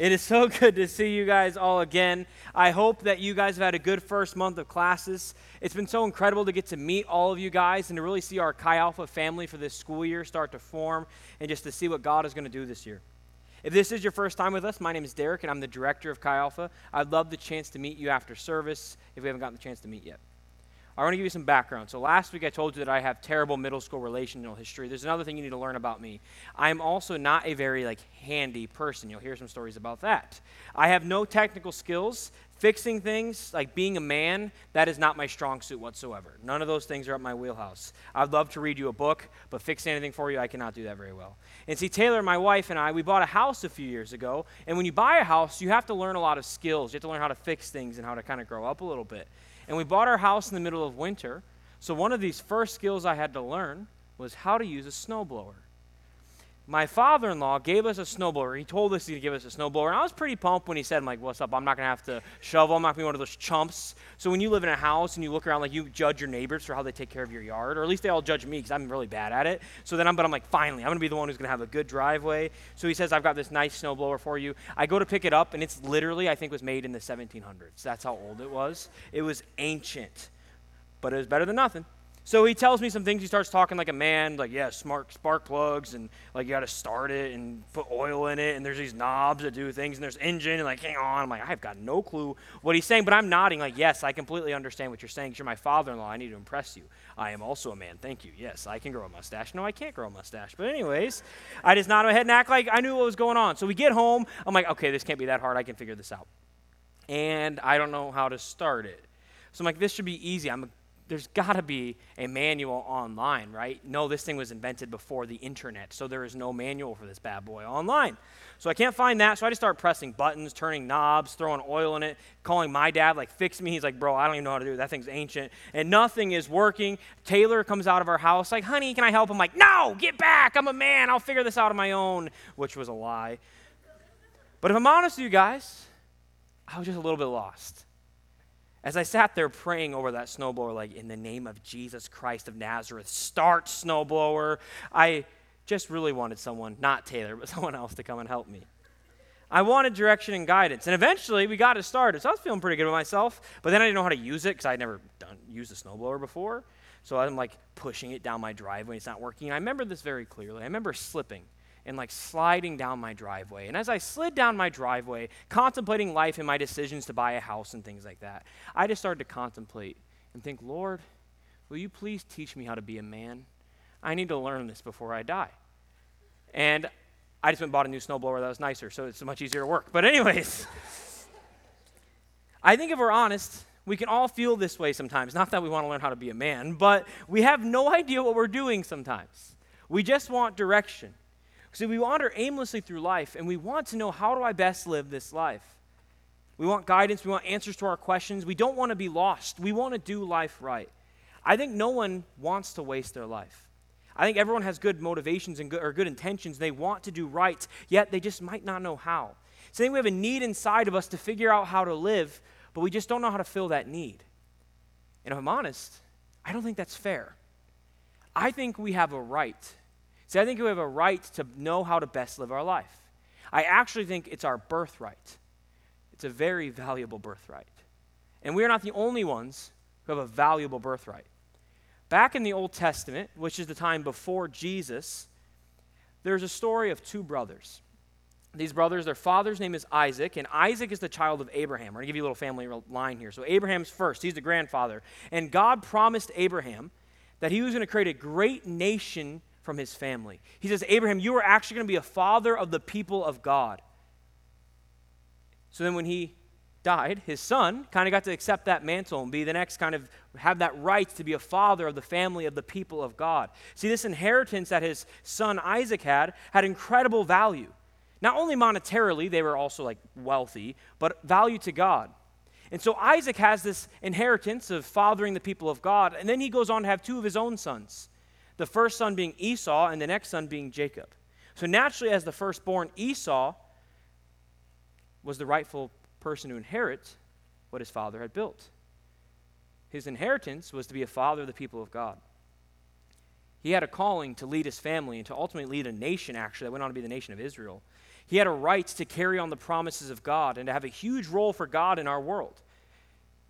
It is so good to see you guys all again. I hope that you guys have had a good first month of classes. It's been so incredible to get to meet all of you guys and to really see our Chi Alpha family for this school year start to form and just to see what God is going to do this year. If this is your first time with us, my name is Derek and I'm the director of Chi Alpha. I'd love the chance to meet you after service if we haven't gotten the chance to meet yet. I want to give you some background. So, last week I told you that I have terrible middle school relational history. There's another thing you need to learn about me. I'm also not a very like handy person. You'll hear some stories about that. I have no technical skills. Fixing things, like being a man, that is not my strong suit whatsoever. None of those things are up my wheelhouse. I'd love to read you a book, but fix anything for you, I cannot do that very well. And see, Taylor, my wife, and I, we bought a house a few years ago. And when you buy a house, you have to learn a lot of skills. You have to learn how to fix things and how to kind of grow up a little bit. And we bought our house in the middle of winter. So one of these first skills I had to learn was how to use a snowblower. My father in law gave us a snowblower. He told us he'd give us a snowblower. And I was pretty pumped when he said, I'm like, what's up? I'm not going to have to shovel. I'm not going to be one of those chumps. So when you live in a house and you look around, like you judge your neighbors for how they take care of your yard, or at least they all judge me because I'm really bad at it. So then I'm, but I'm like, finally, I'm going to be the one who's going to have a good driveway. So he says, I've got this nice snowblower for you. I go to pick it up, and it's literally, I think, was made in the 1700s. That's how old it was. It was ancient, but it was better than nothing. So he tells me some things. He starts talking like a man, like, yeah, smart spark plugs, and like you got to start it and put oil in it, and there's these knobs that do things, and there's engine, and like, hang on. I'm like, I've got no clue what he's saying, but I'm nodding, like, yes, I completely understand what you're saying. Cause You're my father in law. I need to impress you. I am also a man. Thank you. Yes, I can grow a mustache. No, I can't grow a mustache. But, anyways, I just nod my head and act like I knew what was going on. So we get home. I'm like, okay, this can't be that hard. I can figure this out. And I don't know how to start it. So I'm like, this should be easy. I'm there's got to be a manual online, right? No, this thing was invented before the internet, so there is no manual for this bad boy online. So I can't find that, so I just start pressing buttons, turning knobs, throwing oil in it, calling my dad, like, fix me. He's like, bro, I don't even know how to do it. That thing's ancient. And nothing is working. Taylor comes out of our house, like, honey, can I help? I'm like, no, get back. I'm a man. I'll figure this out on my own, which was a lie. But if I'm honest with you guys, I was just a little bit lost. As I sat there praying over that snowblower, like, in the name of Jesus Christ of Nazareth, start snowblower, I just really wanted someone, not Taylor, but someone else to come and help me. I wanted direction and guidance. And eventually we got it started. So I was feeling pretty good with myself. But then I didn't know how to use it because I'd never done, used a snowblower before. So I'm like pushing it down my driveway. It's not working. And I remember this very clearly. I remember slipping and like sliding down my driveway. And as I slid down my driveway, contemplating life and my decisions to buy a house and things like that, I just started to contemplate and think, Lord, will you please teach me how to be a man? I need to learn this before I die. And I just went and bought a new snowblower that was nicer, so it's much easier to work. But, anyways, I think if we're honest, we can all feel this way sometimes. Not that we want to learn how to be a man, but we have no idea what we're doing sometimes. We just want direction. See, we wander aimlessly through life, and we want to know how do I best live this life? We want guidance, we want answers to our questions. We don't want to be lost. We want to do life right. I think no one wants to waste their life. I think everyone has good motivations and good, or good intentions. They want to do right, yet they just might not know how. So I think we have a need inside of us to figure out how to live, but we just don't know how to fill that need. And if I'm honest, I don't think that's fair. I think we have a right See, I think we have a right to know how to best live our life. I actually think it's our birthright. It's a very valuable birthright. And we are not the only ones who have a valuable birthright. Back in the Old Testament, which is the time before Jesus, there's a story of two brothers. These brothers, their father's name is Isaac, and Isaac is the child of Abraham. We're going to give you a little family line here. So, Abraham's first, he's the grandfather. And God promised Abraham that he was going to create a great nation from his family. He says, Abraham, you are actually going to be a father of the people of God. So then when he died, his son kind of got to accept that mantle and be the next kind of have that right to be a father of the family of the people of God. See, this inheritance that his son Isaac had had incredible value. Not only monetarily, they were also like wealthy, but value to God. And so Isaac has this inheritance of fathering the people of God, and then he goes on to have two of his own sons the first son being Esau and the next son being Jacob. So naturally, as the firstborn, Esau was the rightful person to inherit what his father had built. His inheritance was to be a father of the people of God. He had a calling to lead his family and to ultimately lead a nation, actually, that went on to be the nation of Israel. He had a right to carry on the promises of God and to have a huge role for God in our world.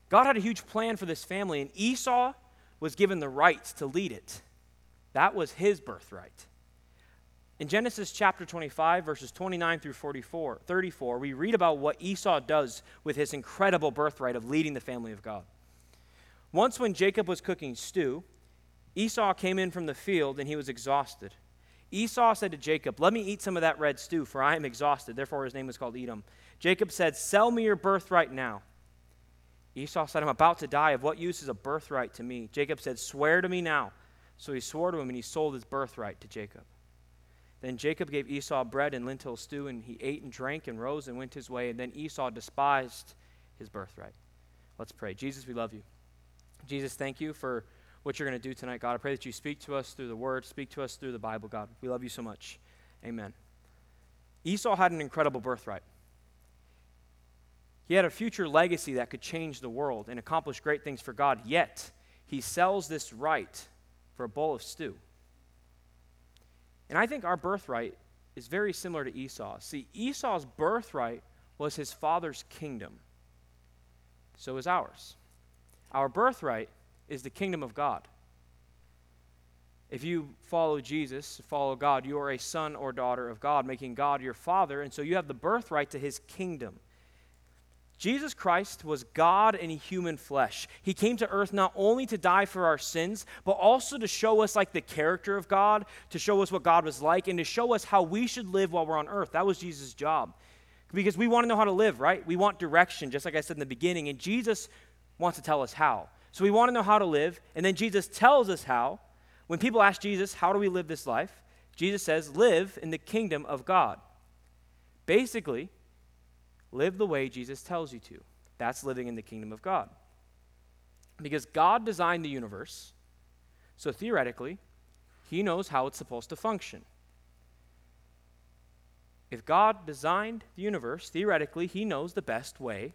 God had a huge plan for this family, and Esau was given the right to lead it. That was his birthright. In Genesis chapter 25, verses 29 through 44, 34, we read about what Esau does with his incredible birthright of leading the family of God. Once, when Jacob was cooking stew, Esau came in from the field and he was exhausted. Esau said to Jacob, Let me eat some of that red stew, for I am exhausted. Therefore, his name was called Edom. Jacob said, Sell me your birthright now. Esau said, I'm about to die. Of what use is a birthright to me? Jacob said, Swear to me now. So he swore to him, and he sold his birthright to Jacob. Then Jacob gave Esau bread and lentil stew, and he ate and drank and rose and went his way. And then Esau despised his birthright. Let's pray. Jesus, we love you. Jesus, thank you for what you're going to do tonight, God. I pray that you speak to us through the word, speak to us through the Bible, God. We love you so much. Amen. Esau had an incredible birthright. He had a future legacy that could change the world and accomplish great things for God, yet he sells this right for a bowl of stew. And I think our birthright is very similar to Esau. See, Esau's birthright was his father's kingdom. So is ours. Our birthright is the kingdom of God. If you follow Jesus, follow God, you are a son or daughter of God, making God your father, and so you have the birthright to his kingdom. Jesus Christ was God in human flesh. He came to earth not only to die for our sins, but also to show us like the character of God, to show us what God was like, and to show us how we should live while we're on earth. That was Jesus' job. Because we want to know how to live, right? We want direction, just like I said in the beginning, and Jesus wants to tell us how. So we want to know how to live, and then Jesus tells us how. When people ask Jesus, How do we live this life? Jesus says, Live in the kingdom of God. Basically, Live the way Jesus tells you to. That's living in the kingdom of God. Because God designed the universe, so theoretically, He knows how it's supposed to function. If God designed the universe, theoretically, He knows the best way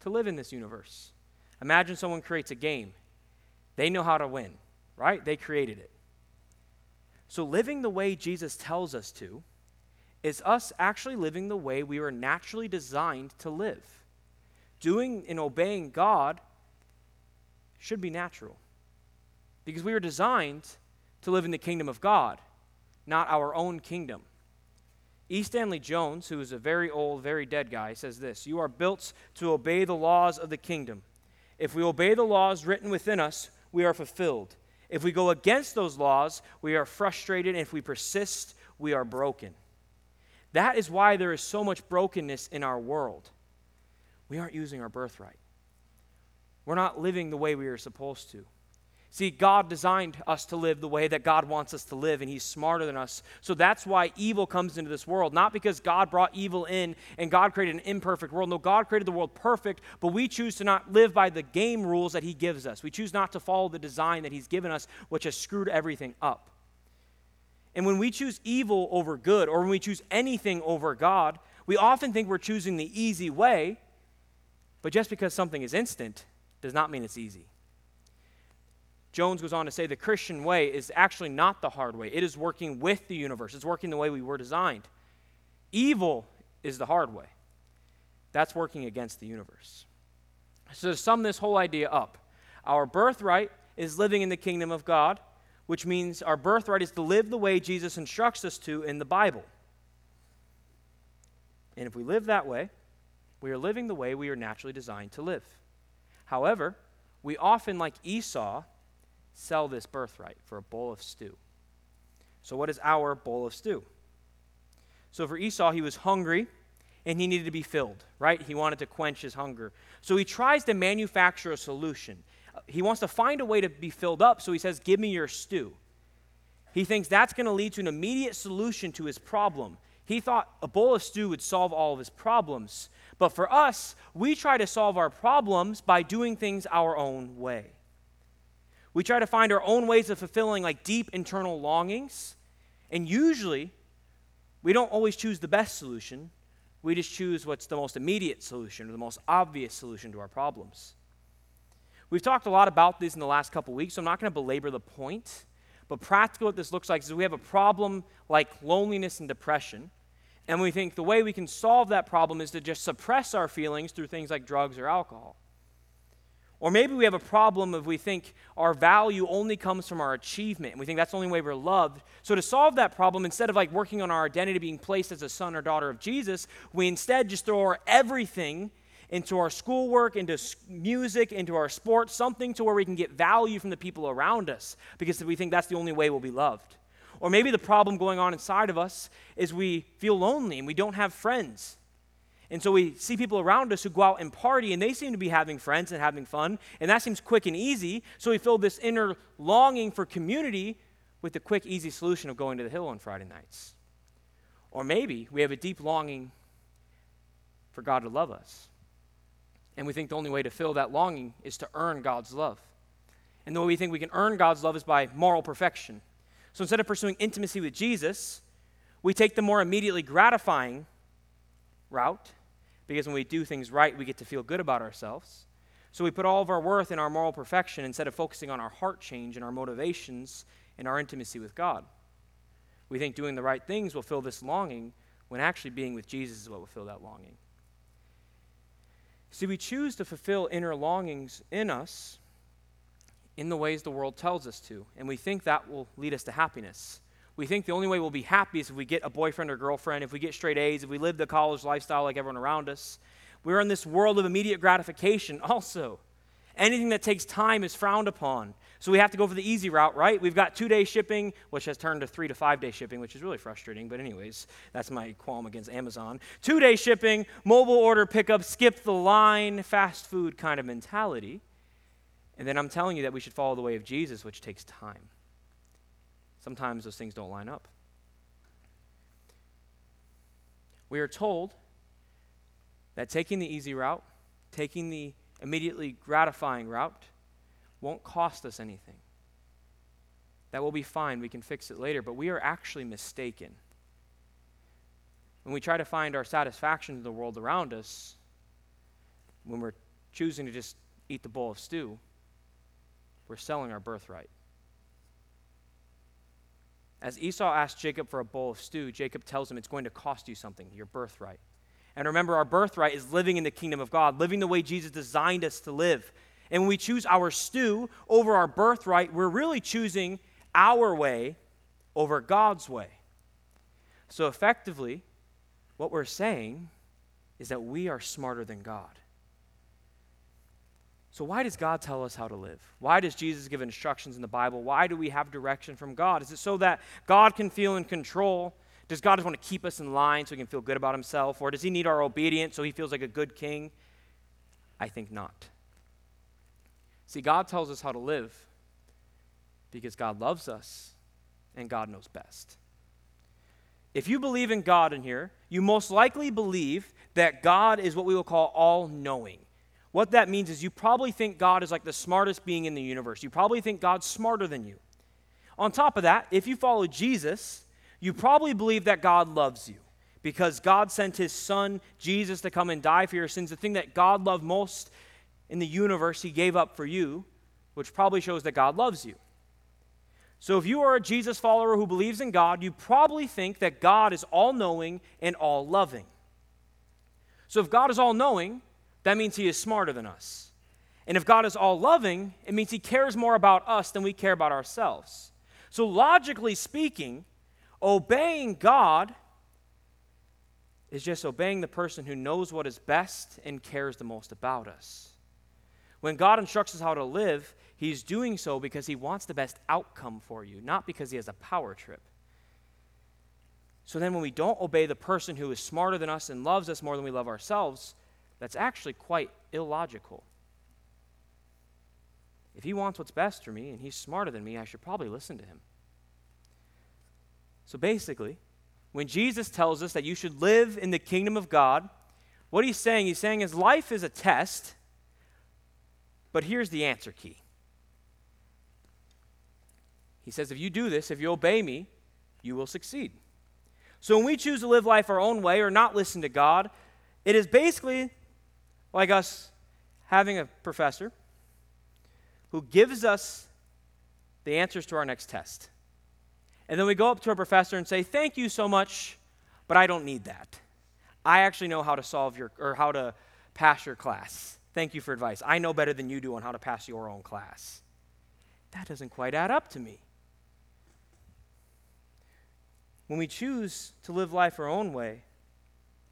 to live in this universe. Imagine someone creates a game. They know how to win, right? They created it. So, living the way Jesus tells us to is us actually living the way we were naturally designed to live. Doing and obeying God should be natural because we were designed to live in the kingdom of God, not our own kingdom. E. Stanley Jones, who is a very old, very dead guy, says this You are built to obey the laws of the kingdom. If we obey the laws written within us, we are fulfilled. If we go against those laws, we are frustrated, and if we persist, we are broken. That is why there is so much brokenness in our world. We aren't using our birthright. We're not living the way we are supposed to. See, God designed us to live the way that God wants us to live, and He's smarter than us. So that's why evil comes into this world. Not because God brought evil in and God created an imperfect world. No, God created the world perfect, but we choose to not live by the game rules that He gives us. We choose not to follow the design that He's given us, which has screwed everything up. And when we choose evil over good, or when we choose anything over God, we often think we're choosing the easy way, but just because something is instant does not mean it's easy. Jones goes on to say the Christian way is actually not the hard way. It is working with the universe, it's working the way we were designed. Evil is the hard way. That's working against the universe. So, to sum this whole idea up, our birthright is living in the kingdom of God which means our birthright is to live the way Jesus instructs us to in the Bible. And if we live that way, we are living the way we are naturally designed to live. However, we often, like Esau, sell this birthright for a bowl of stew. So, what is our bowl of stew? So, for Esau, he was hungry and he needed to be filled, right? He wanted to quench his hunger. So, he tries to manufacture a solution he wants to find a way to be filled up, so he says, Give me your stew. He thinks that's going to lead to an immediate solution to his problem. He thought a bowl of stew would solve all of his problems. But for us, we try to solve our problems by doing things our own way. We try to find our own ways of fulfilling like deep internal longings. And usually, we don't always choose the best solution. We just choose what's the most immediate solution or the most obvious solution to our problems. We've talked a lot about this in the last couple weeks, so I'm not going to belabor the point. But practically, what this looks like is we have a problem like loneliness and depression. And we think the way we can solve that problem is to just suppress our feelings through things like drugs or alcohol. Or maybe we have a problem if we think our value only comes from our achievement and we think that's the only way we're loved. So, to solve that problem, instead of like working on our identity being placed as a son or daughter of Jesus, we instead just throw our everything into our schoolwork, into music, into our sports, something to where we can get value from the people around us because we think that's the only way we'll be loved. Or maybe the problem going on inside of us is we feel lonely and we don't have friends. And so we see people around us who go out and party and they seem to be having friends and having fun, and that seems quick and easy. So we fill this inner longing for community with the quick, easy solution of going to the hill on Friday nights. Or maybe we have a deep longing for God to love us. And we think the only way to fill that longing is to earn God's love. And the way we think we can earn God's love is by moral perfection. So instead of pursuing intimacy with Jesus, we take the more immediately gratifying route because when we do things right, we get to feel good about ourselves. So we put all of our worth in our moral perfection instead of focusing on our heart change and our motivations and our intimacy with God. We think doing the right things will fill this longing when actually being with Jesus is what will fill that longing. See, we choose to fulfill inner longings in us in the ways the world tells us to, and we think that will lead us to happiness. We think the only way we'll be happy is if we get a boyfriend or girlfriend, if we get straight A's, if we live the college lifestyle like everyone around us. We're in this world of immediate gratification also. Anything that takes time is frowned upon. So we have to go for the easy route, right? We've got two day shipping, which has turned to three to five day shipping, which is really frustrating. But, anyways, that's my qualm against Amazon. Two day shipping, mobile order pickup, skip the line, fast food kind of mentality. And then I'm telling you that we should follow the way of Jesus, which takes time. Sometimes those things don't line up. We are told that taking the easy route, taking the immediately gratifying route, won't cost us anything. That will be fine, we can fix it later, but we are actually mistaken. When we try to find our satisfaction in the world around us, when we're choosing to just eat the bowl of stew, we're selling our birthright. As Esau asked Jacob for a bowl of stew, Jacob tells him it's going to cost you something, your birthright. And remember, our birthright is living in the kingdom of God, living the way Jesus designed us to live. And when we choose our stew over our birthright, we're really choosing our way over God's way. So effectively, what we're saying is that we are smarter than God. So, why does God tell us how to live? Why does Jesus give instructions in the Bible? Why do we have direction from God? Is it so that God can feel in control? Does God just want to keep us in line so he can feel good about himself? Or does he need our obedience so he feels like a good king? I think not. See, God tells us how to live because God loves us and God knows best. If you believe in God in here, you most likely believe that God is what we will call all knowing. What that means is you probably think God is like the smartest being in the universe. You probably think God's smarter than you. On top of that, if you follow Jesus, you probably believe that God loves you because God sent his son, Jesus, to come and die for your sins. The thing that God loved most in the universe, he gave up for you, which probably shows that God loves you. So if you are a Jesus follower who believes in God, you probably think that God is all knowing and all loving. So if God is all knowing, that means he is smarter than us. And if God is all loving, it means he cares more about us than we care about ourselves. So, logically speaking, obeying God is just obeying the person who knows what is best and cares the most about us. When God instructs us how to live, he's doing so because he wants the best outcome for you, not because he has a power trip. So then, when we don't obey the person who is smarter than us and loves us more than we love ourselves, that's actually quite illogical. If he wants what's best for me and he's smarter than me, I should probably listen to him. So basically, when Jesus tells us that you should live in the kingdom of God, what he's saying, he's saying his life is a test, but here's the answer key. He says, if you do this, if you obey me, you will succeed. So when we choose to live life our own way or not listen to God, it is basically like us having a professor who gives us the answers to our next test. And then we go up to our professor and say, Thank you so much, but I don't need that. I actually know how to solve your, or how to pass your class. Thank you for advice. I know better than you do on how to pass your own class. That doesn't quite add up to me. When we choose to live life our own way,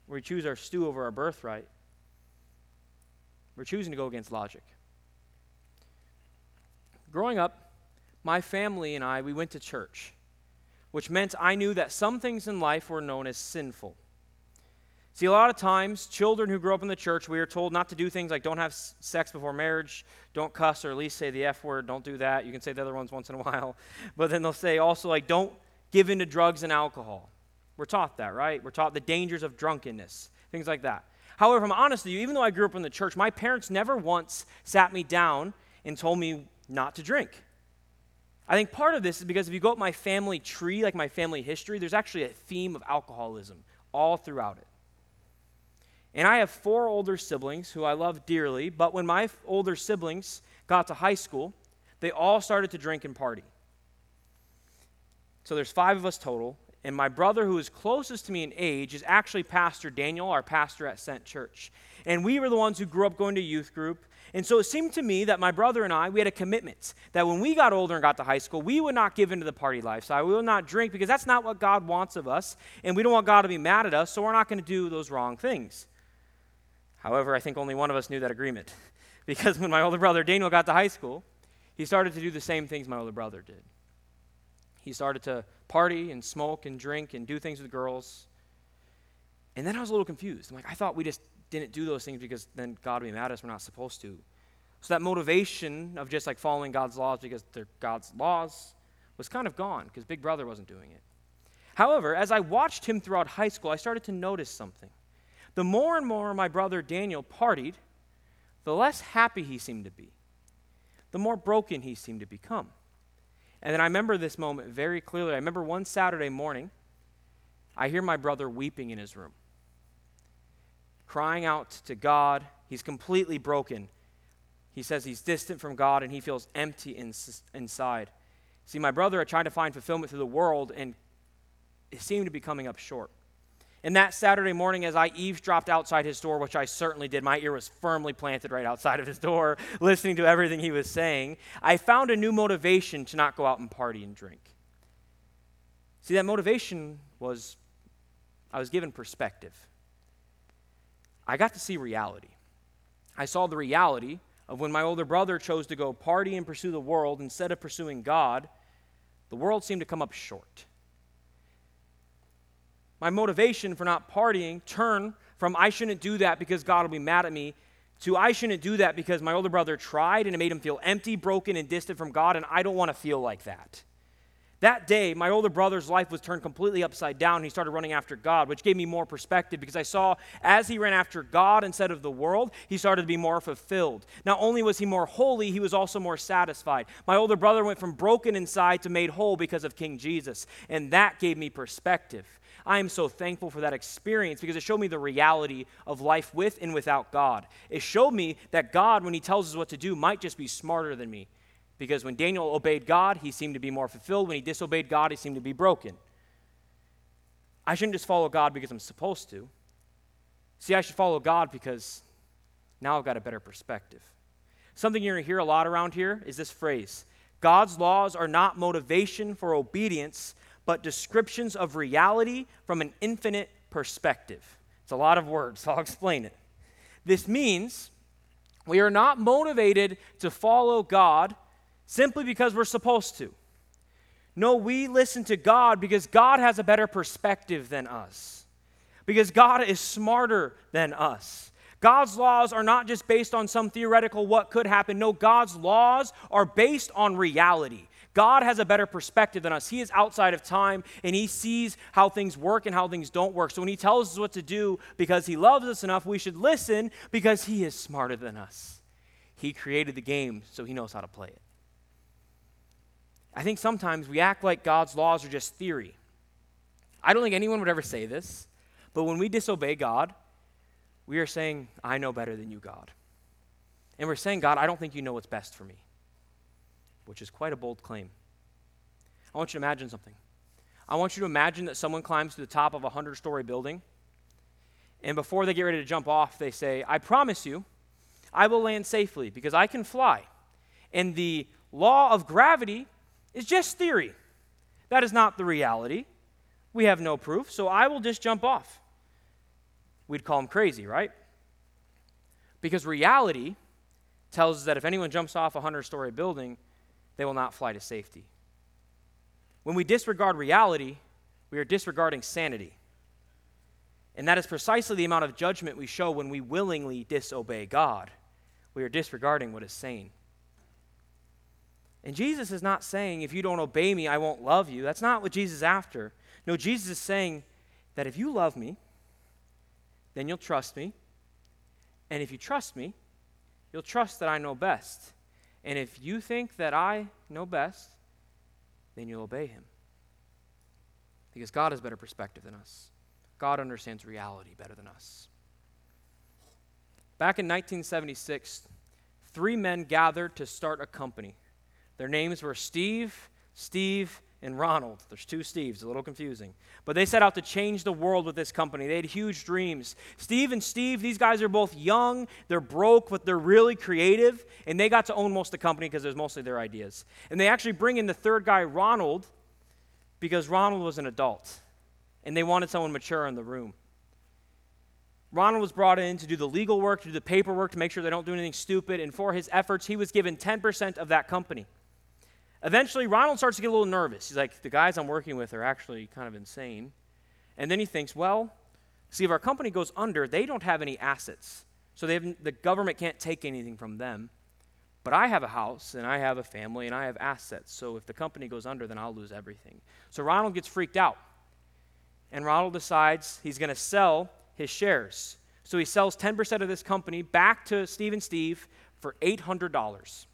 we choose our stew over our birthright, we're choosing to go against logic. Growing up, my family and I, we went to church, which meant I knew that some things in life were known as sinful. See, a lot of times, children who grow up in the church, we are told not to do things like don't have sex before marriage, don't cuss, or at least say the F word, don't do that. You can say the other ones once in a while. But then they'll say also, like, don't give in to drugs and alcohol. We're taught that, right? We're taught the dangers of drunkenness, things like that. However, I'm honest with you, even though I grew up in the church, my parents never once sat me down and told me not to drink. I think part of this is because if you go up my family tree, like my family history, there's actually a theme of alcoholism all throughout it. And I have four older siblings who I love dearly, but when my older siblings got to high school, they all started to drink and party. So there's five of us total, and my brother, who is closest to me in age, is actually Pastor Daniel, our pastor at Sent Church. And we were the ones who grew up going to youth group. And so it seemed to me that my brother and I, we had a commitment that when we got older and got to high school, we would not give into the party lifestyle. We would not drink because that's not what God wants of us. And we don't want God to be mad at us, so we're not going to do those wrong things. However, I think only one of us knew that agreement. Because when my older brother Daniel got to high school, he started to do the same things my older brother did. He started to party and smoke and drink and do things with girls. And then I was a little confused. I'm like, I thought we just didn't do those things because then God would be mad at us. We're not supposed to. So that motivation of just like following God's laws because they're God's laws was kind of gone because Big Brother wasn't doing it. However, as I watched him throughout high school, I started to notice something. The more and more my brother Daniel partied, the less happy he seemed to be, the more broken he seemed to become. And then I remember this moment very clearly. I remember one Saturday morning, I hear my brother weeping in his room, crying out to God. He's completely broken. He says he's distant from God and he feels empty inside. See, my brother had tried to find fulfillment through the world and it seemed to be coming up short. And that Saturday morning, as I eavesdropped outside his door, which I certainly did, my ear was firmly planted right outside of his door, listening to everything he was saying, I found a new motivation to not go out and party and drink. See, that motivation was I was given perspective. I got to see reality. I saw the reality of when my older brother chose to go party and pursue the world instead of pursuing God, the world seemed to come up short my motivation for not partying turn from I shouldn't do that because God will be mad at me to I shouldn't do that because my older brother tried and it made him feel empty, broken, and distant from God, and I don't want to feel like that. That day, my older brother's life was turned completely upside down. He started running after God, which gave me more perspective because I saw as he ran after God instead of the world, he started to be more fulfilled. Not only was he more holy, he was also more satisfied. My older brother went from broken inside to made whole because of King Jesus, and that gave me perspective. I am so thankful for that experience because it showed me the reality of life with and without God. It showed me that God, when He tells us what to do, might just be smarter than me. Because when Daniel obeyed God, he seemed to be more fulfilled. When he disobeyed God, he seemed to be broken. I shouldn't just follow God because I'm supposed to. See, I should follow God because now I've got a better perspective. Something you're going to hear a lot around here is this phrase God's laws are not motivation for obedience, but descriptions of reality from an infinite perspective. It's a lot of words, so I'll explain it. This means we are not motivated to follow God simply because we're supposed to. No, we listen to God because God has a better perspective than us, because God is smarter than us. God's laws are not just based on some theoretical what could happen. No, God's laws are based on reality. God has a better perspective than us. He is outside of time and he sees how things work and how things don't work. So when he tells us what to do because he loves us enough, we should listen because he is smarter than us. He created the game, so he knows how to play it. I think sometimes we act like God's laws are just theory. I don't think anyone would ever say this, but when we disobey God, we are saying, I know better than you, God. And we're saying, God, I don't think you know what's best for me which is quite a bold claim. I want you to imagine something. I want you to imagine that someone climbs to the top of a 100 story building, and before they get ready to jump off, they say, I promise you, I will land safely because I can fly. And the law of gravity is just theory. That is not the reality. We have no proof, so I will just jump off. We'd call them crazy, right? Because reality tells us that if anyone jumps off a 100 story building, they will not fly to safety. When we disregard reality, we are disregarding sanity. And that is precisely the amount of judgment we show when we willingly disobey God. We are disregarding what is sane. And Jesus is not saying, if you don't obey me, I won't love you. That's not what Jesus is after. No, Jesus is saying that if you love me, then you'll trust me. And if you trust me, you'll trust that I know best. And if you think that I know best, then you'll obey him. Because God has better perspective than us. God understands reality better than us. Back in 1976, three men gathered to start a company. Their names were Steve, Steve, and Ronald. There's two Steves, a little confusing. But they set out to change the world with this company. They had huge dreams. Steve and Steve, these guys are both young, they're broke, but they're really creative, and they got to own most of the company because it was mostly their ideas. And they actually bring in the third guy, Ronald, because Ronald was an adult, and they wanted someone mature in the room. Ronald was brought in to do the legal work, to do the paperwork, to make sure they don't do anything stupid, and for his efforts, he was given 10% of that company. Eventually, Ronald starts to get a little nervous. He's like, the guys I'm working with are actually kind of insane. And then he thinks, well, see, if our company goes under, they don't have any assets. So the government can't take anything from them. But I have a house and I have a family and I have assets. So if the company goes under, then I'll lose everything. So Ronald gets freaked out. And Ronald decides he's going to sell his shares. So he sells 10% of this company back to Steve and Steve for $800.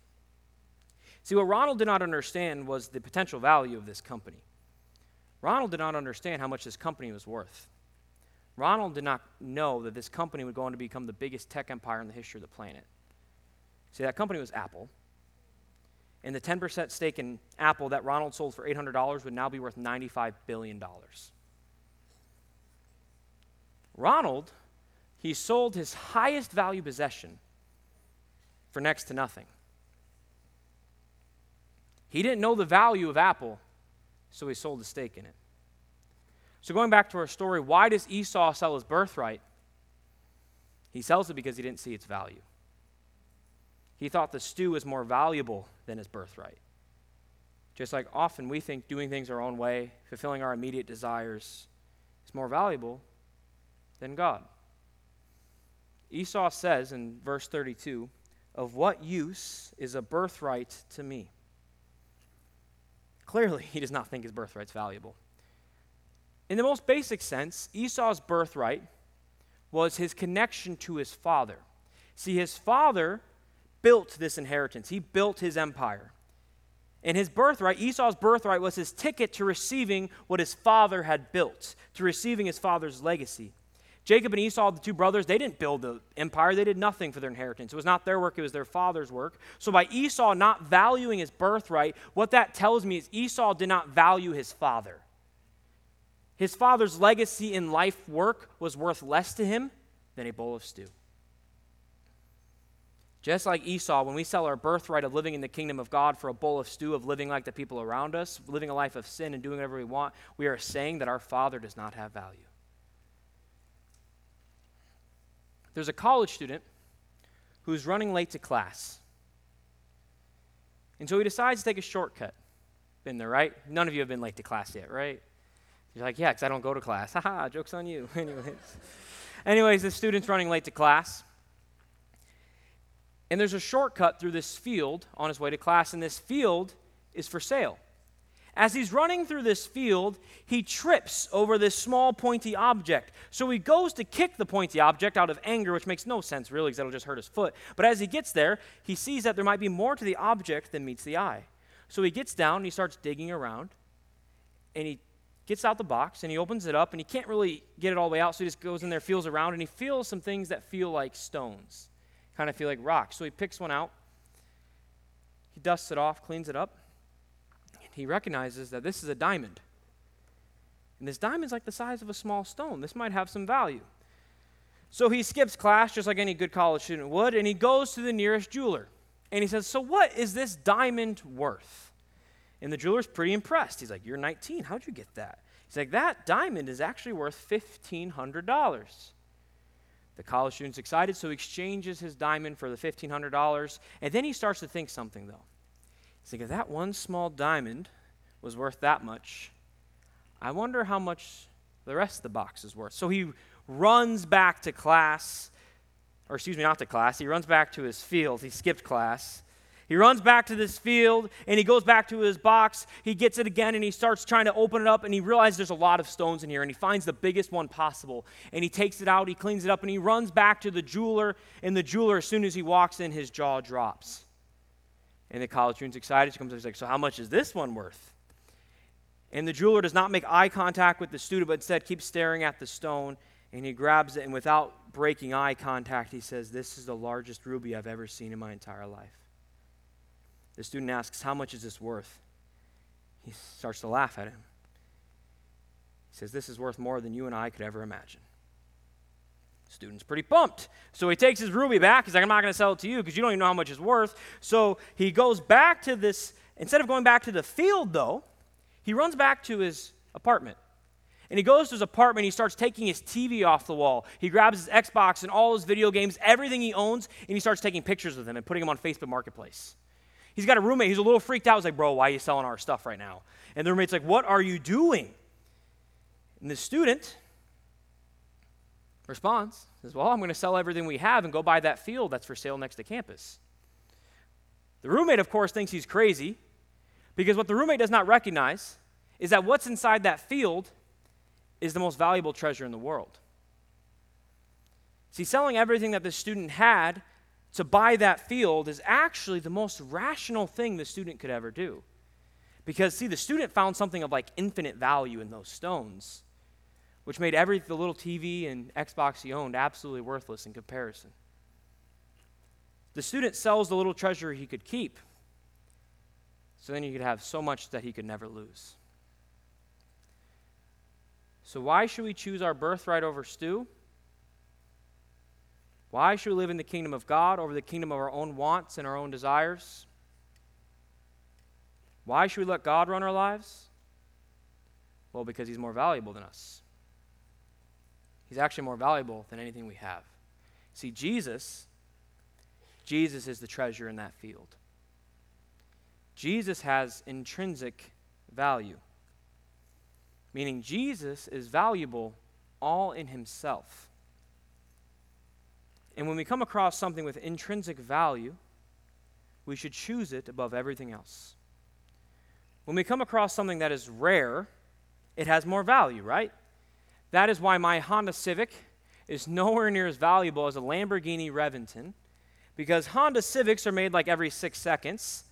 See, what Ronald did not understand was the potential value of this company. Ronald did not understand how much this company was worth. Ronald did not know that this company would go on to become the biggest tech empire in the history of the planet. See, that company was Apple. And the 10% stake in Apple that Ronald sold for $800 would now be worth $95 billion. Ronald, he sold his highest value possession for next to nothing. He didn't know the value of Apple, so he sold a stake in it. So, going back to our story, why does Esau sell his birthright? He sells it because he didn't see its value. He thought the stew was more valuable than his birthright. Just like often we think doing things our own way, fulfilling our immediate desires, is more valuable than God. Esau says in verse 32 Of what use is a birthright to me? Clearly, he does not think his birthright's valuable. In the most basic sense, Esau's birthright was his connection to his father. See, his father built this inheritance, he built his empire. And his birthright, Esau's birthright, was his ticket to receiving what his father had built, to receiving his father's legacy. Jacob and Esau, the two brothers, they didn't build the empire. They did nothing for their inheritance. It was not their work, it was their father's work. So, by Esau not valuing his birthright, what that tells me is Esau did not value his father. His father's legacy in life work was worth less to him than a bowl of stew. Just like Esau, when we sell our birthright of living in the kingdom of God for a bowl of stew of living like the people around us, living a life of sin and doing whatever we want, we are saying that our father does not have value. There's a college student who's running late to class. And so he decides to take a shortcut. Been there, right? None of you have been late to class yet, right? You're like, yeah, because I don't go to class. Haha, joke's on you. Anyways. Anyways, the student's running late to class. And there's a shortcut through this field on his way to class, and this field is for sale. As he's running through this field, he trips over this small pointy object. So he goes to kick the pointy object out of anger, which makes no sense really because it'll just hurt his foot. But as he gets there, he sees that there might be more to the object than meets the eye. So he gets down and he starts digging around. And he gets out the box and he opens it up and he can't really get it all the way out. So he just goes in there, feels around, and he feels some things that feel like stones, kind of feel like rocks. So he picks one out. He dusts it off, cleans it up he recognizes that this is a diamond. And this diamond's like the size of a small stone. This might have some value. So he skips class just like any good college student would, and he goes to the nearest jeweler. And he says, So what is this diamond worth? And the jeweler's pretty impressed. He's like, You're 19. How'd you get that? He's like, That diamond is actually worth $1,500. The college student's excited, so he exchanges his diamond for the $1,500. And then he starts to think something, though. He's like, If that one small diamond was worth that much, I wonder how much the rest of the box is worth. So he runs back to class, or excuse me, not to class. He runs back to his field. He skipped class. He runs back to this field and he goes back to his box. He gets it again and he starts trying to open it up and he realizes there's a lot of stones in here and he finds the biggest one possible. And he takes it out, he cleans it up, and he runs back to the jeweler. And the jeweler, as soon as he walks in, his jaw drops. And the college student's excited. She comes up, he's like, So, how much is this one worth? And the jeweler does not make eye contact with the student, but instead keeps staring at the stone. And he grabs it, and without breaking eye contact, he says, This is the largest ruby I've ever seen in my entire life. The student asks, How much is this worth? He starts to laugh at him. He says, This is worth more than you and I could ever imagine. Student's pretty pumped. So he takes his ruby back. He's like, I'm not going to sell it to you because you don't even know how much it's worth. So he goes back to this, instead of going back to the field, though, he runs back to his apartment. And he goes to his apartment, he starts taking his TV off the wall. He grabs his Xbox and all his video games, everything he owns, and he starts taking pictures of them and putting them on Facebook Marketplace. He's got a roommate, he's a little freaked out. He's like, Bro, why are you selling our stuff right now? And the roommate's like, What are you doing? And the student responds, says, Well, I'm going to sell everything we have and go buy that field that's for sale next to campus. The roommate, of course, thinks he's crazy because what the roommate does not recognize is that what's inside that field is the most valuable treasure in the world. See, selling everything that the student had to buy that field is actually the most rational thing the student could ever do. Because, see, the student found something of like infinite value in those stones, which made every the little TV and Xbox he owned absolutely worthless in comparison. The student sells the little treasure he could keep so then he could have so much that he could never lose. So, why should we choose our birthright over stew? Why should we live in the kingdom of God over the kingdom of our own wants and our own desires? Why should we let God run our lives? Well, because He's more valuable than us. He's actually more valuable than anything we have. See, Jesus, Jesus is the treasure in that field. Jesus has intrinsic value, meaning Jesus is valuable all in himself. And when we come across something with intrinsic value, we should choose it above everything else. When we come across something that is rare, it has more value, right? That is why my Honda Civic is nowhere near as valuable as a Lamborghini Reventon, because Honda Civics are made like every six seconds,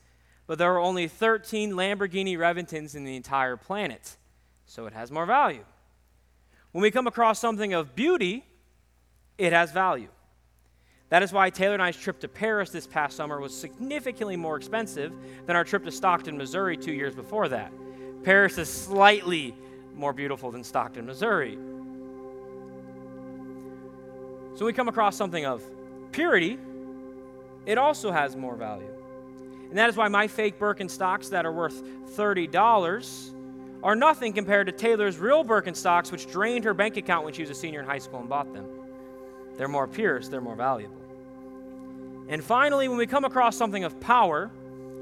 but there are only 13 Lamborghini Reventons in the entire planet, so it has more value. When we come across something of beauty, it has value. That is why Taylor and I's trip to Paris this past summer was significantly more expensive than our trip to Stockton, Missouri two years before that. Paris is slightly more beautiful than Stockton, Missouri. So when we come across something of purity, it also has more value. And that is why my fake Birkenstocks that are worth $30 are nothing compared to Taylor's real Birkenstocks, which drained her bank account when she was a senior in high school and bought them. They're more pure, they're more valuable. And finally, when we come across something of power,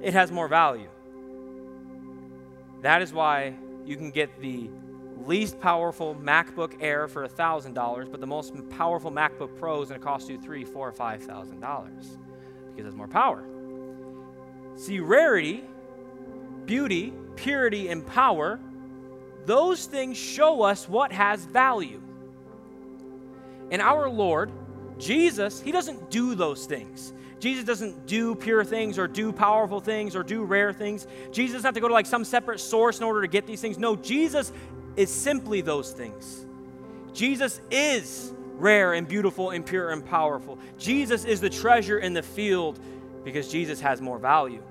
it has more value. That is why you can get the least powerful MacBook Air for $1,000, but the most powerful MacBook Pro is going to cost you three, four, five thousand dollars because it has more power. See, rarity, beauty, purity, and power, those things show us what has value. And our Lord, Jesus, He doesn't do those things. Jesus doesn't do pure things or do powerful things or do rare things. Jesus doesn't have to go to like some separate source in order to get these things. No, Jesus is simply those things. Jesus is rare and beautiful and pure and powerful. Jesus is the treasure in the field because Jesus has more value.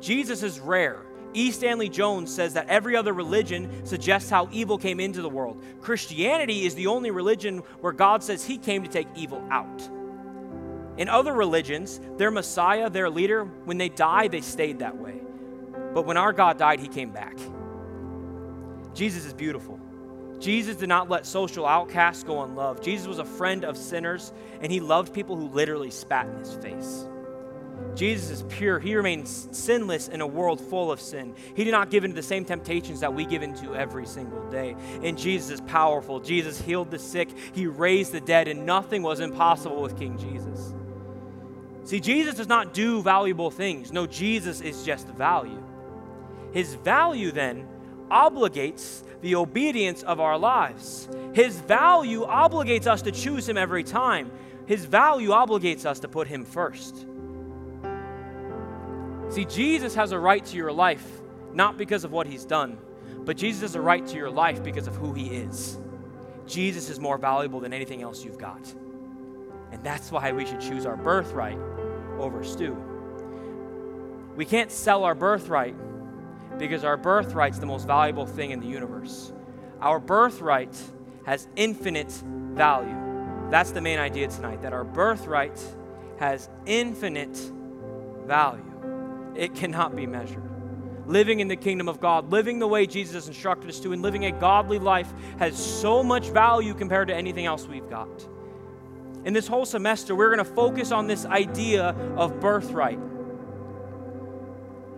Jesus is rare. E. Stanley Jones says that every other religion suggests how evil came into the world. Christianity is the only religion where God says he came to take evil out. In other religions, their Messiah, their leader, when they die, they stayed that way. But when our God died, he came back. Jesus is beautiful. Jesus did not let social outcasts go unloved. Jesus was a friend of sinners, and he loved people who literally spat in his face. Jesus is pure. He remains sinless in a world full of sin. He did not give into the same temptations that we give into every single day. And Jesus is powerful. Jesus healed the sick, He raised the dead, and nothing was impossible with King Jesus. See, Jesus does not do valuable things. No, Jesus is just value. His value then obligates the obedience of our lives. His value obligates us to choose Him every time. His value obligates us to put Him first. See, Jesus has a right to your life, not because of what he's done, but Jesus has a right to your life because of who he is. Jesus is more valuable than anything else you've got. And that's why we should choose our birthright over stew. We can't sell our birthright because our birthright's the most valuable thing in the universe. Our birthright has infinite value. That's the main idea tonight that our birthright has infinite value it cannot be measured. Living in the kingdom of God, living the way Jesus instructed us to, and living a godly life has so much value compared to anything else we've got. In this whole semester, we're going to focus on this idea of birthright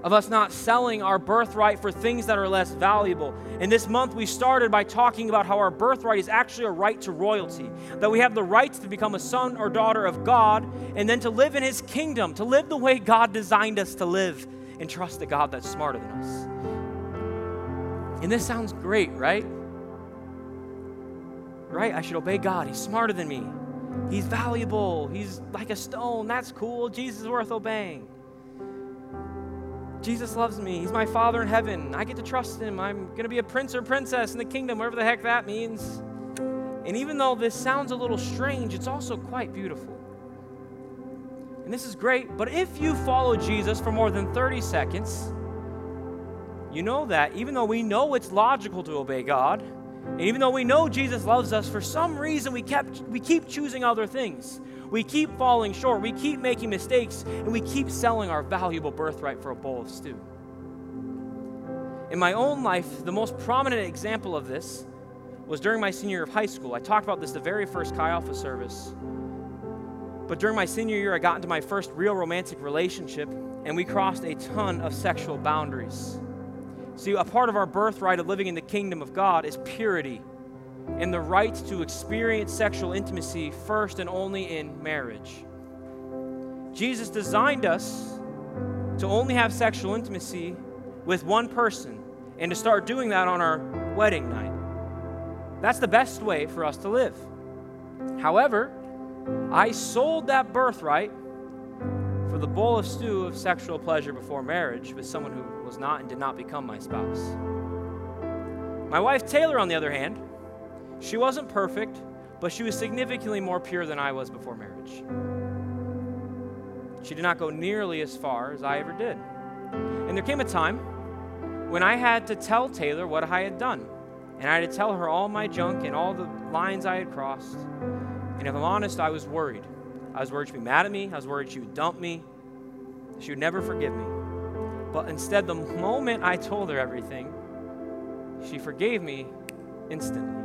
of us not selling our birthright for things that are less valuable. And this month we started by talking about how our birthright is actually a right to royalty, that we have the rights to become a son or daughter of God and then to live in his kingdom, to live the way God designed us to live and trust the God that's smarter than us. And this sounds great, right? Right? I should obey God. He's smarter than me. He's valuable. He's like a stone. That's cool. Jesus is worth obeying. Jesus loves me. He's my Father in heaven. I get to trust Him. I'm going to be a prince or princess in the kingdom, whatever the heck that means. And even though this sounds a little strange, it's also quite beautiful. And this is great, but if you follow Jesus for more than 30 seconds, you know that even though we know it's logical to obey God, and even though we know Jesus loves us, for some reason we, kept, we keep choosing other things. We keep falling short. We keep making mistakes, and we keep selling our valuable birthright for a bowl of stew. In my own life, the most prominent example of this was during my senior year of high school. I talked about this the very first Chi Alpha service. But during my senior year, I got into my first real romantic relationship, and we crossed a ton of sexual boundaries. See, a part of our birthright of living in the kingdom of God is purity and the right to experience sexual intimacy first and only in marriage. Jesus designed us to only have sexual intimacy with one person and to start doing that on our wedding night. That's the best way for us to live. However, I sold that birthright for the bowl of stew of sexual pleasure before marriage with someone who was not and did not become my spouse. My wife Taylor, on the other hand, she wasn't perfect, but she was significantly more pure than I was before marriage. She did not go nearly as far as I ever did. And there came a time when I had to tell Taylor what I had done. And I had to tell her all my junk and all the lines I had crossed. And if I'm honest, I was worried. I was worried she'd be mad at me. I was worried she would dump me. She would never forgive me. But instead, the moment I told her everything, she forgave me instantly.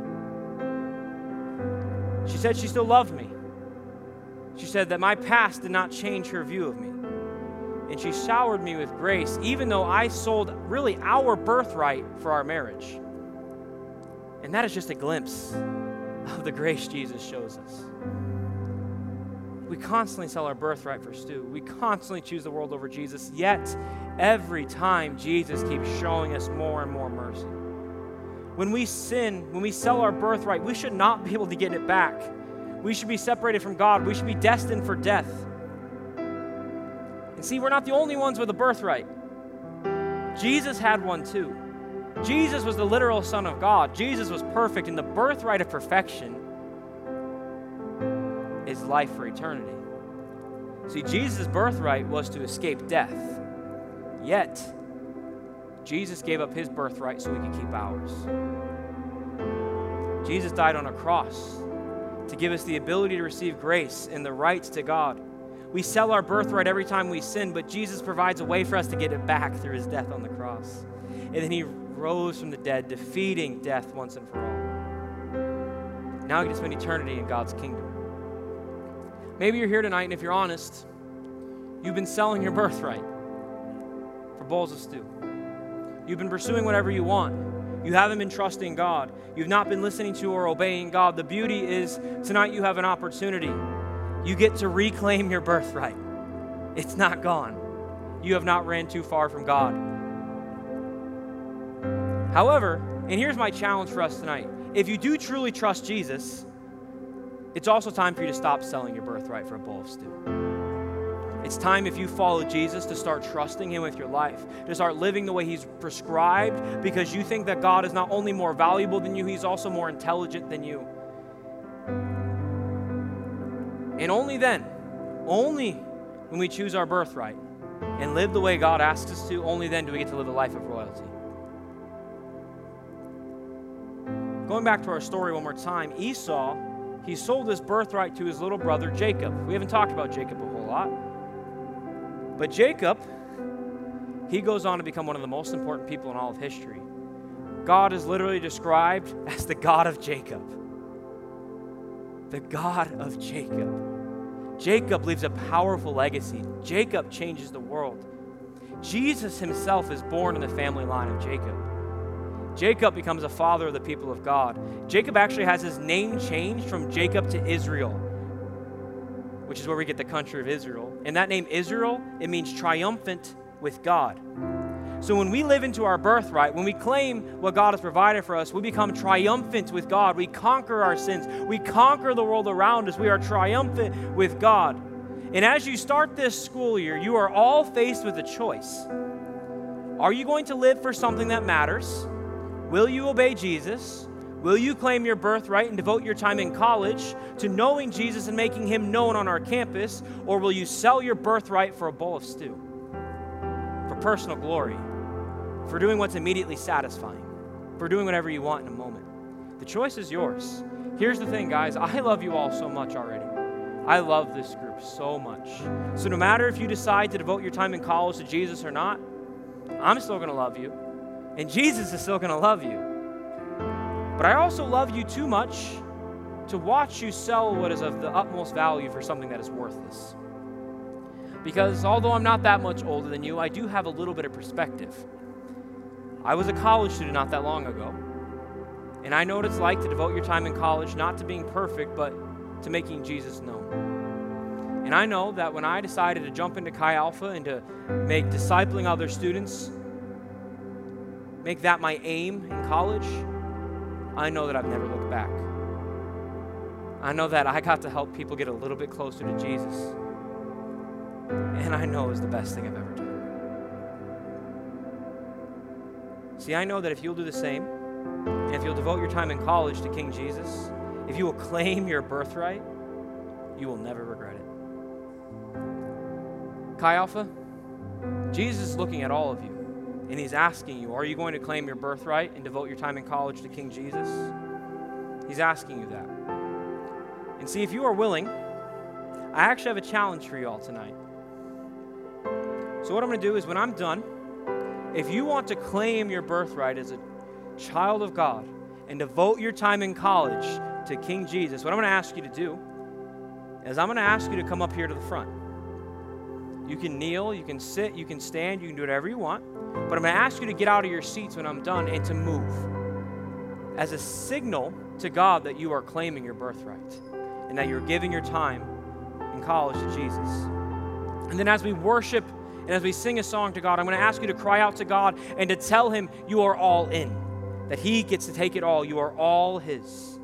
She said she still loved me. She said that my past did not change her view of me. And she showered me with grace, even though I sold really our birthright for our marriage. And that is just a glimpse of the grace Jesus shows us. We constantly sell our birthright for stew. We constantly choose the world over Jesus, yet every time Jesus keeps showing us more and more mercy. When we sin, when we sell our birthright, we should not be able to get it back. We should be separated from God. We should be destined for death. And see, we're not the only ones with a birthright. Jesus had one too. Jesus was the literal Son of God. Jesus was perfect, and the birthright of perfection is life for eternity. See, Jesus' birthright was to escape death. Yet, Jesus gave up his birthright so we could keep ours. Jesus died on a cross to give us the ability to receive grace and the rights to God. We sell our birthright every time we sin, but Jesus provides a way for us to get it back through his death on the cross. And then he rose from the dead, defeating death once and for all. Now we get to spend eternity in God's kingdom. Maybe you're here tonight, and if you're honest, you've been selling your birthright for bowls of stew. You've been pursuing whatever you want. You haven't been trusting God. You've not been listening to or obeying God. The beauty is tonight you have an opportunity. You get to reclaim your birthright. It's not gone. You have not ran too far from God. However, and here's my challenge for us tonight if you do truly trust Jesus, it's also time for you to stop selling your birthright for a bowl of stew. It's time, if you follow Jesus, to start trusting Him with your life, to start living the way He's prescribed because you think that God is not only more valuable than you, He's also more intelligent than you. And only then, only when we choose our birthright and live the way God asks us to, only then do we get to live a life of royalty. Going back to our story one more time, Esau, he sold his birthright to his little brother Jacob. We haven't talked about Jacob a whole lot. But Jacob, he goes on to become one of the most important people in all of history. God is literally described as the God of Jacob. The God of Jacob. Jacob leaves a powerful legacy. Jacob changes the world. Jesus himself is born in the family line of Jacob. Jacob becomes a father of the people of God. Jacob actually has his name changed from Jacob to Israel, which is where we get the country of Israel. And that name, Israel, it means triumphant with God. So when we live into our birthright, when we claim what God has provided for us, we become triumphant with God. We conquer our sins. We conquer the world around us. We are triumphant with God. And as you start this school year, you are all faced with a choice. Are you going to live for something that matters? Will you obey Jesus? Will you claim your birthright and devote your time in college to knowing Jesus and making him known on our campus? Or will you sell your birthright for a bowl of stew? For personal glory? For doing what's immediately satisfying? For doing whatever you want in a moment? The choice is yours. Here's the thing, guys I love you all so much already. I love this group so much. So, no matter if you decide to devote your time in college to Jesus or not, I'm still going to love you. And Jesus is still going to love you. But I also love you too much to watch you sell what is of the utmost value for something that is worthless. Because although I'm not that much older than you, I do have a little bit of perspective. I was a college student not that long ago. And I know what it's like to devote your time in college not to being perfect, but to making Jesus known. And I know that when I decided to jump into Chi Alpha and to make discipling other students make that my aim in college, I know that I've never looked back. I know that I got to help people get a little bit closer to Jesus. And I know it's the best thing I've ever done. See, I know that if you'll do the same, and if you'll devote your time in college to King Jesus, if you will claim your birthright, you will never regret it. Chi Alpha, Jesus is looking at all of you. And he's asking you, are you going to claim your birthright and devote your time in college to King Jesus? He's asking you that. And see, if you are willing, I actually have a challenge for you all tonight. So, what I'm going to do is when I'm done, if you want to claim your birthright as a child of God and devote your time in college to King Jesus, what I'm going to ask you to do is I'm going to ask you to come up here to the front. You can kneel, you can sit, you can stand, you can do whatever you want. But I'm going to ask you to get out of your seats when I'm done and to move as a signal to God that you are claiming your birthright and that you're giving your time in college to Jesus. And then as we worship and as we sing a song to God, I'm going to ask you to cry out to God and to tell Him you are all in, that He gets to take it all. You are all His.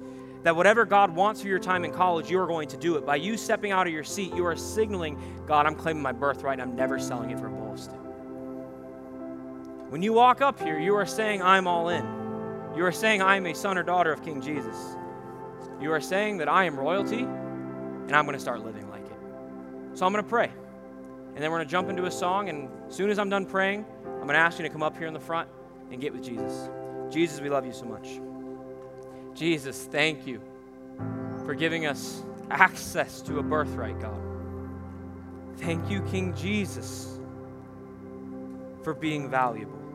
That whatever God wants for your time in college, you are going to do it. By you stepping out of your seat, you are signaling, God, I'm claiming my birthright and I'm never selling it for a bowl of stew. When you walk up here, you are saying, I'm all in. You are saying, I am a son or daughter of King Jesus. You are saying that I am royalty and I'm going to start living like it. So I'm going to pray. And then we're going to jump into a song. And as soon as I'm done praying, I'm going to ask you to come up here in the front and get with Jesus. Jesus, we love you so much. Jesus, thank you for giving us access to a birthright, God. Thank you, King Jesus, for being valuable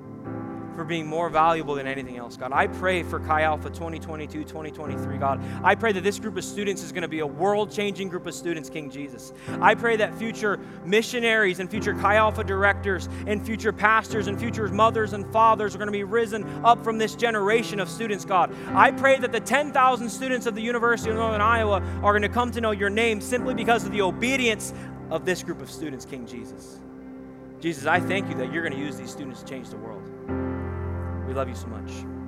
for being more valuable than anything else, God. I pray for Chi Alpha 2022, 2023, God. I pray that this group of students is going to be a world changing group of students, King Jesus. I pray that future missionaries and future Chi Alpha directors and future pastors and future mothers and fathers are going to be risen up from this generation of students, God. I pray that the 10,000 students of the University of Northern Iowa are going to come to know your name simply because of the obedience of this group of students, King Jesus. Jesus, I thank you that you're going to use these students to change the world. We love you so much.